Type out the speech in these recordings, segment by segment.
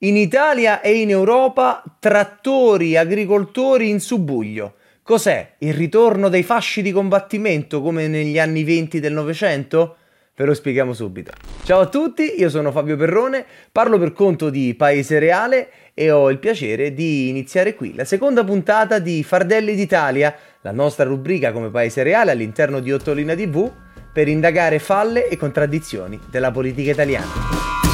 In Italia e in Europa trattori, agricoltori in subbuglio. Cos'è? Il ritorno dei fasci di combattimento come negli anni 20 del Novecento? Ve lo spieghiamo subito. Ciao a tutti, io sono Fabio Perrone, parlo per conto di Paese Reale e ho il piacere di iniziare qui la seconda puntata di Fardelli d'Italia, la nostra rubrica come Paese Reale all'interno di Ottolina TV per indagare falle e contraddizioni della politica italiana.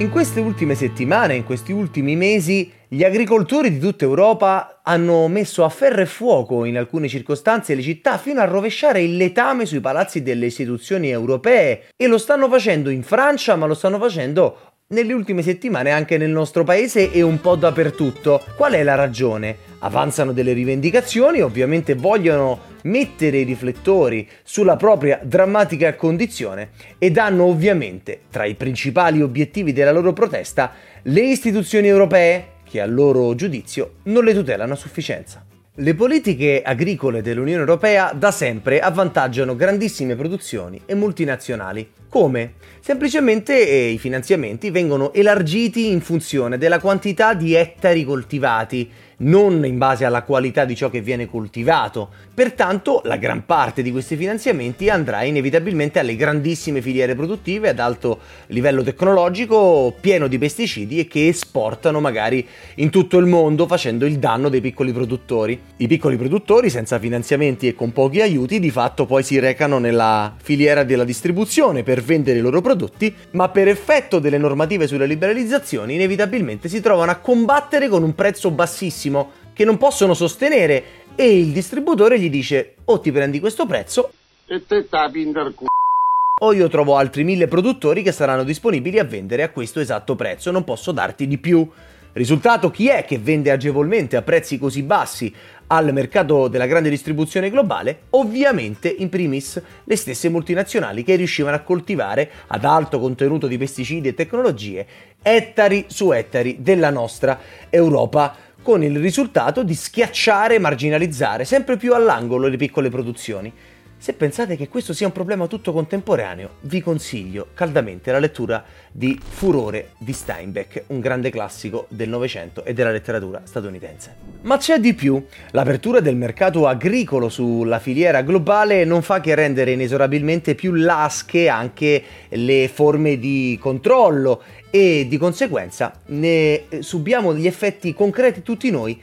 In queste ultime settimane, in questi ultimi mesi, gli agricoltori di tutta Europa hanno messo a ferro e fuoco in alcune circostanze le città fino a rovesciare il letame sui palazzi delle istituzioni europee. E lo stanno facendo in Francia, ma lo stanno facendo nelle ultime settimane anche nel nostro paese e un po' dappertutto. Qual è la ragione? Avanzano delle rivendicazioni, ovviamente vogliono mettere i riflettori sulla propria drammatica condizione e danno ovviamente tra i principali obiettivi della loro protesta le istituzioni europee che a loro giudizio non le tutelano a sufficienza. Le politiche agricole dell'Unione Europea da sempre avvantaggiano grandissime produzioni e multinazionali. Come? Semplicemente eh, i finanziamenti vengono elargiti in funzione della quantità di ettari coltivati non in base alla qualità di ciò che viene coltivato. Pertanto la gran parte di questi finanziamenti andrà inevitabilmente alle grandissime filiere produttive ad alto livello tecnologico, pieno di pesticidi e che esportano magari in tutto il mondo facendo il danno dei piccoli produttori. I piccoli produttori senza finanziamenti e con pochi aiuti di fatto poi si recano nella filiera della distribuzione per vendere i loro prodotti, ma per effetto delle normative sulle liberalizzazioni inevitabilmente si trovano a combattere con un prezzo bassissimo che non possono sostenere e il distributore gli dice o ti prendi questo prezzo e te tapi in cu- o io trovo altri mille produttori che saranno disponibili a vendere a questo esatto prezzo, non posso darti di più. Risultato chi è che vende agevolmente a prezzi così bassi al mercato della grande distribuzione globale? Ovviamente in primis le stesse multinazionali che riuscivano a coltivare ad alto contenuto di pesticidi e tecnologie ettari su ettari della nostra Europa con il risultato di schiacciare e marginalizzare sempre più all'angolo le piccole produzioni. Se pensate che questo sia un problema tutto contemporaneo, vi consiglio caldamente la lettura di Furore di Steinbeck, un grande classico del Novecento e della letteratura statunitense. Ma c'è di più. L'apertura del mercato agricolo sulla filiera globale non fa che rendere inesorabilmente più lasche anche le forme di controllo e di conseguenza ne subiamo gli effetti concreti tutti noi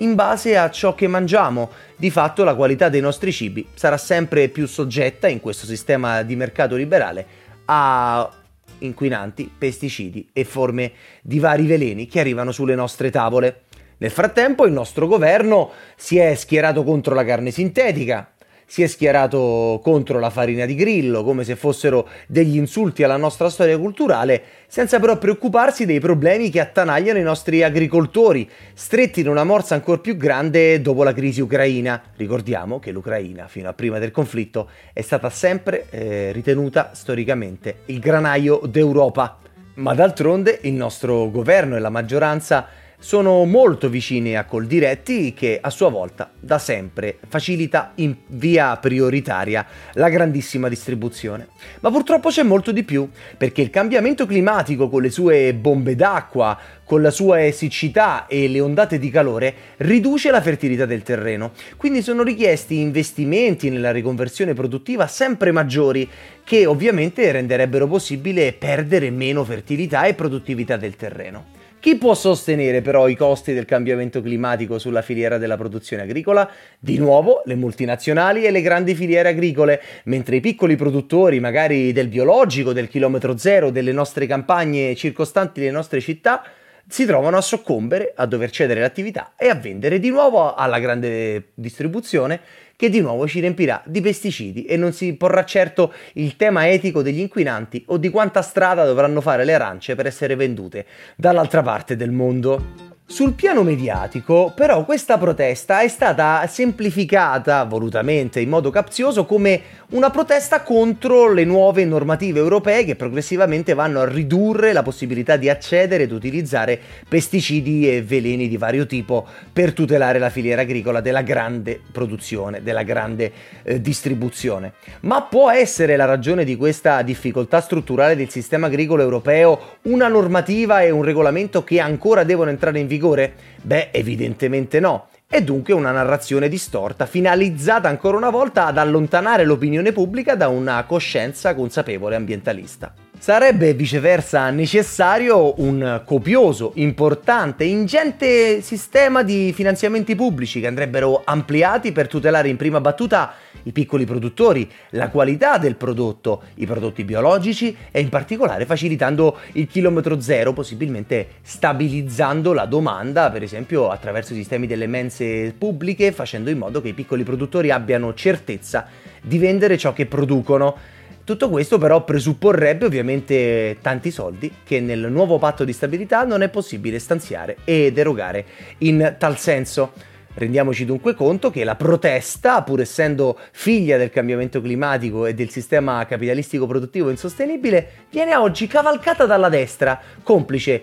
in base a ciò che mangiamo. Di fatto la qualità dei nostri cibi sarà sempre più soggetta in questo sistema di mercato liberale a inquinanti, pesticidi e forme di vari veleni che arrivano sulle nostre tavole. Nel frattempo il nostro governo si è schierato contro la carne sintetica, si è schierato contro la farina di grillo, come se fossero degli insulti alla nostra storia culturale, senza però preoccuparsi dei problemi che attanagliano i nostri agricoltori, stretti in una morsa ancora più grande dopo la crisi ucraina. Ricordiamo che l'Ucraina, fino a prima del conflitto, è stata sempre eh, ritenuta storicamente il granaio d'Europa. Ma d'altronde il nostro governo e la maggioranza sono molto vicini a Coldiretti che a sua volta da sempre facilita in via prioritaria la grandissima distribuzione. Ma purtroppo c'è molto di più, perché il cambiamento climatico con le sue bombe d'acqua, con la sua siccità e le ondate di calore riduce la fertilità del terreno. Quindi sono richiesti investimenti nella riconversione produttiva sempre maggiori che ovviamente renderebbero possibile perdere meno fertilità e produttività del terreno. Chi può sostenere però i costi del cambiamento climatico sulla filiera della produzione agricola? Di nuovo le multinazionali e le grandi filiere agricole, mentre i piccoli produttori, magari del biologico, del chilometro zero, delle nostre campagne circostanti le nostre città, si trovano a soccombere, a dover cedere l'attività e a vendere di nuovo alla grande distribuzione che di nuovo ci riempirà di pesticidi e non si porrà certo il tema etico degli inquinanti o di quanta strada dovranno fare le arance per essere vendute dall'altra parte del mondo. Sul piano mediatico, però, questa protesta è stata semplificata volutamente in modo capzioso come una protesta contro le nuove normative europee che progressivamente vanno a ridurre la possibilità di accedere ed utilizzare pesticidi e veleni di vario tipo per tutelare la filiera agricola della grande produzione, della grande eh, distribuzione. Ma può essere la ragione di questa difficoltà strutturale del sistema agricolo europeo una normativa e un regolamento che ancora devono entrare in vigore? Vigore? Beh, evidentemente no. È dunque una narrazione distorta, finalizzata ancora una volta ad allontanare l'opinione pubblica da una coscienza consapevole ambientalista. Sarebbe viceversa necessario un copioso, importante, ingente sistema di finanziamenti pubblici che andrebbero ampliati per tutelare in prima battuta i piccoli produttori, la qualità del prodotto, i prodotti biologici e in particolare facilitando il chilometro zero, possibilmente stabilizzando la domanda, per esempio attraverso i sistemi delle mense pubbliche, facendo in modo che i piccoli produttori abbiano certezza di vendere ciò che producono tutto questo però presupporrebbe ovviamente tanti soldi che nel nuovo patto di stabilità non è possibile stanziare ed erogare in tal senso. Rendiamoci dunque conto che la protesta, pur essendo figlia del cambiamento climatico e del sistema capitalistico produttivo insostenibile, viene oggi cavalcata dalla destra, complice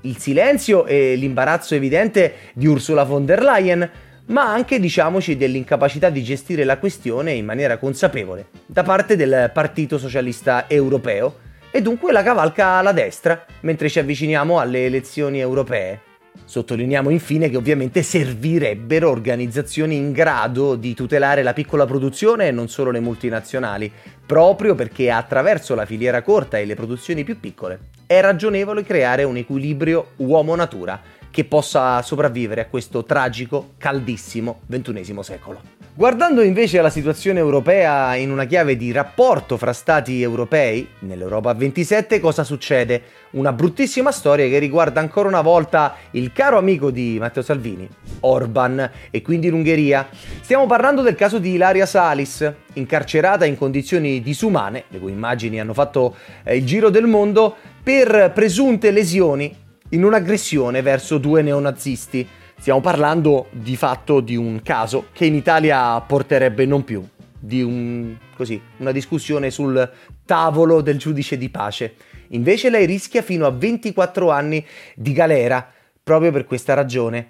il silenzio e l'imbarazzo evidente di Ursula von der Leyen, ma anche diciamoci dell'incapacità di gestire la questione in maniera consapevole da parte del Partito Socialista Europeo e dunque la cavalca alla destra mentre ci avviciniamo alle elezioni europee. Sottolineiamo infine che ovviamente servirebbero organizzazioni in grado di tutelare la piccola produzione e non solo le multinazionali, proprio perché attraverso la filiera corta e le produzioni più piccole è ragionevole creare un equilibrio uomo-natura che possa sopravvivere a questo tragico, caldissimo XXI secolo. Guardando invece alla situazione europea in una chiave di rapporto fra stati europei, nell'Europa 27 cosa succede? Una bruttissima storia che riguarda ancora una volta il caro amico di Matteo Salvini, Orban, e quindi l'Ungheria. Stiamo parlando del caso di Ilaria Salis, incarcerata in condizioni disumane, le cui immagini hanno fatto eh, il giro del mondo, per presunte lesioni in un'aggressione verso due neonazisti. Stiamo parlando di fatto di un caso che in Italia porterebbe non più di un, così, una discussione sul tavolo del giudice di pace. Invece lei rischia fino a 24 anni di galera proprio per questa ragione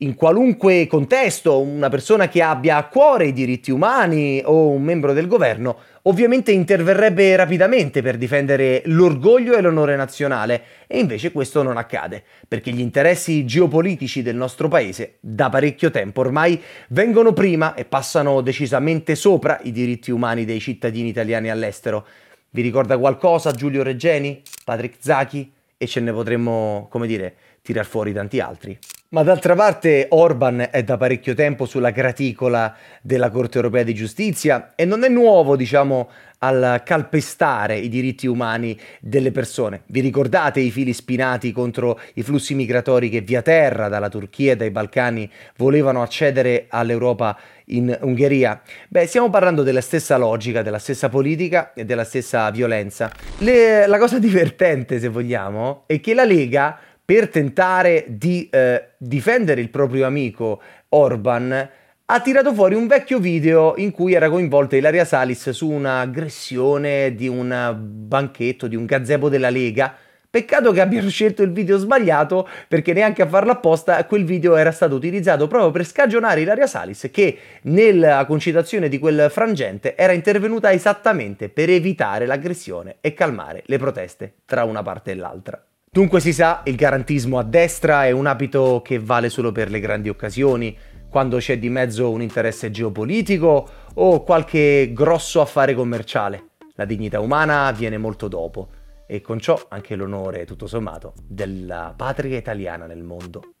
in qualunque contesto, una persona che abbia a cuore i diritti umani o un membro del governo, ovviamente interverrebbe rapidamente per difendere l'orgoglio e l'onore nazionale, e invece questo non accade, perché gli interessi geopolitici del nostro paese da parecchio tempo ormai vengono prima e passano decisamente sopra i diritti umani dei cittadini italiani all'estero. Vi ricorda qualcosa Giulio Reggeni, Patrick Zachi? E ce ne potremmo, come dire, tirar fuori tanti altri. Ma d'altra parte Orban è da parecchio tempo sulla graticola della Corte europea di giustizia e non è nuovo, diciamo, al calpestare i diritti umani delle persone. Vi ricordate i fili spinati contro i flussi migratori che via terra dalla Turchia e dai Balcani volevano accedere all'Europa in Ungheria? Beh, stiamo parlando della stessa logica, della stessa politica e della stessa violenza. Le, la cosa divertente, se vogliamo, è che la Lega per tentare di eh, difendere il proprio amico Orban, ha tirato fuori un vecchio video in cui era coinvolta Ilaria Salis su un'aggressione di un banchetto, di un gazebo della Lega. Peccato che abbiano scelto il video sbagliato perché neanche a farlo apposta quel video era stato utilizzato proprio per scagionare Ilaria Salis che nella concitazione di quel frangente era intervenuta esattamente per evitare l'aggressione e calmare le proteste tra una parte e l'altra. Dunque si sa, il garantismo a destra è un abito che vale solo per le grandi occasioni, quando c'è di mezzo un interesse geopolitico o qualche grosso affare commerciale. La dignità umana viene molto dopo e con ciò anche l'onore, tutto sommato, della patria italiana nel mondo.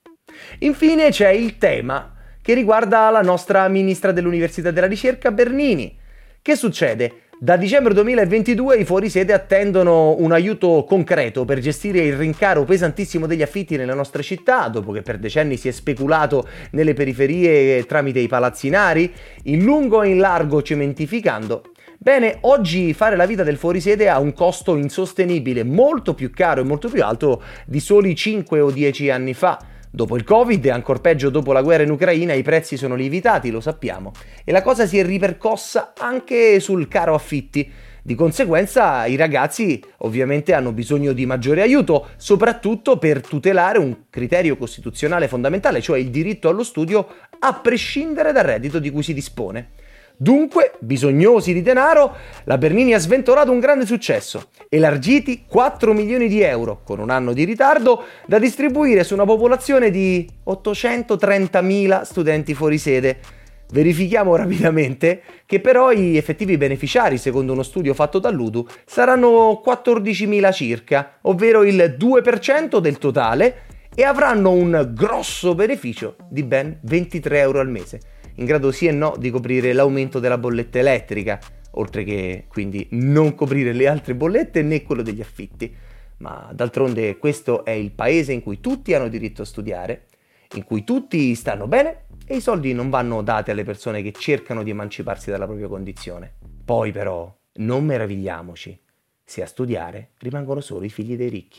Infine c'è il tema che riguarda la nostra ministra dell'Università della Ricerca Bernini. Che succede? Da dicembre 2022 i fuorisede attendono un aiuto concreto per gestire il rincaro pesantissimo degli affitti nelle nostre città, dopo che per decenni si è speculato nelle periferie tramite i palazzinari, in lungo e in largo cementificando. Bene, oggi fare la vita del fuorisede ha un costo insostenibile, molto più caro e molto più alto di soli 5 o 10 anni fa Dopo il Covid e ancora peggio dopo la guerra in Ucraina i prezzi sono lievitati, lo sappiamo, e la cosa si è ripercossa anche sul caro affitti. Di conseguenza i ragazzi ovviamente hanno bisogno di maggiore aiuto, soprattutto per tutelare un criterio costituzionale fondamentale, cioè il diritto allo studio a prescindere dal reddito di cui si dispone. Dunque, bisognosi di denaro, la Bernini ha sventolato un grande successo, elargiti 4 milioni di euro, con un anno di ritardo, da distribuire su una popolazione di 830.000 studenti fuori sede. Verifichiamo rapidamente che però gli effettivi beneficiari, secondo uno studio fatto dall'UDU, saranno 14.000 circa, ovvero il 2% del totale, e avranno un grosso beneficio di ben 23 euro al mese in grado sì e no di coprire l'aumento della bolletta elettrica, oltre che quindi non coprire le altre bollette né quello degli affitti. Ma d'altronde questo è il paese in cui tutti hanno diritto a studiare, in cui tutti stanno bene e i soldi non vanno dati alle persone che cercano di emanciparsi dalla propria condizione. Poi però non meravigliamoci se a studiare rimangono solo i figli dei ricchi.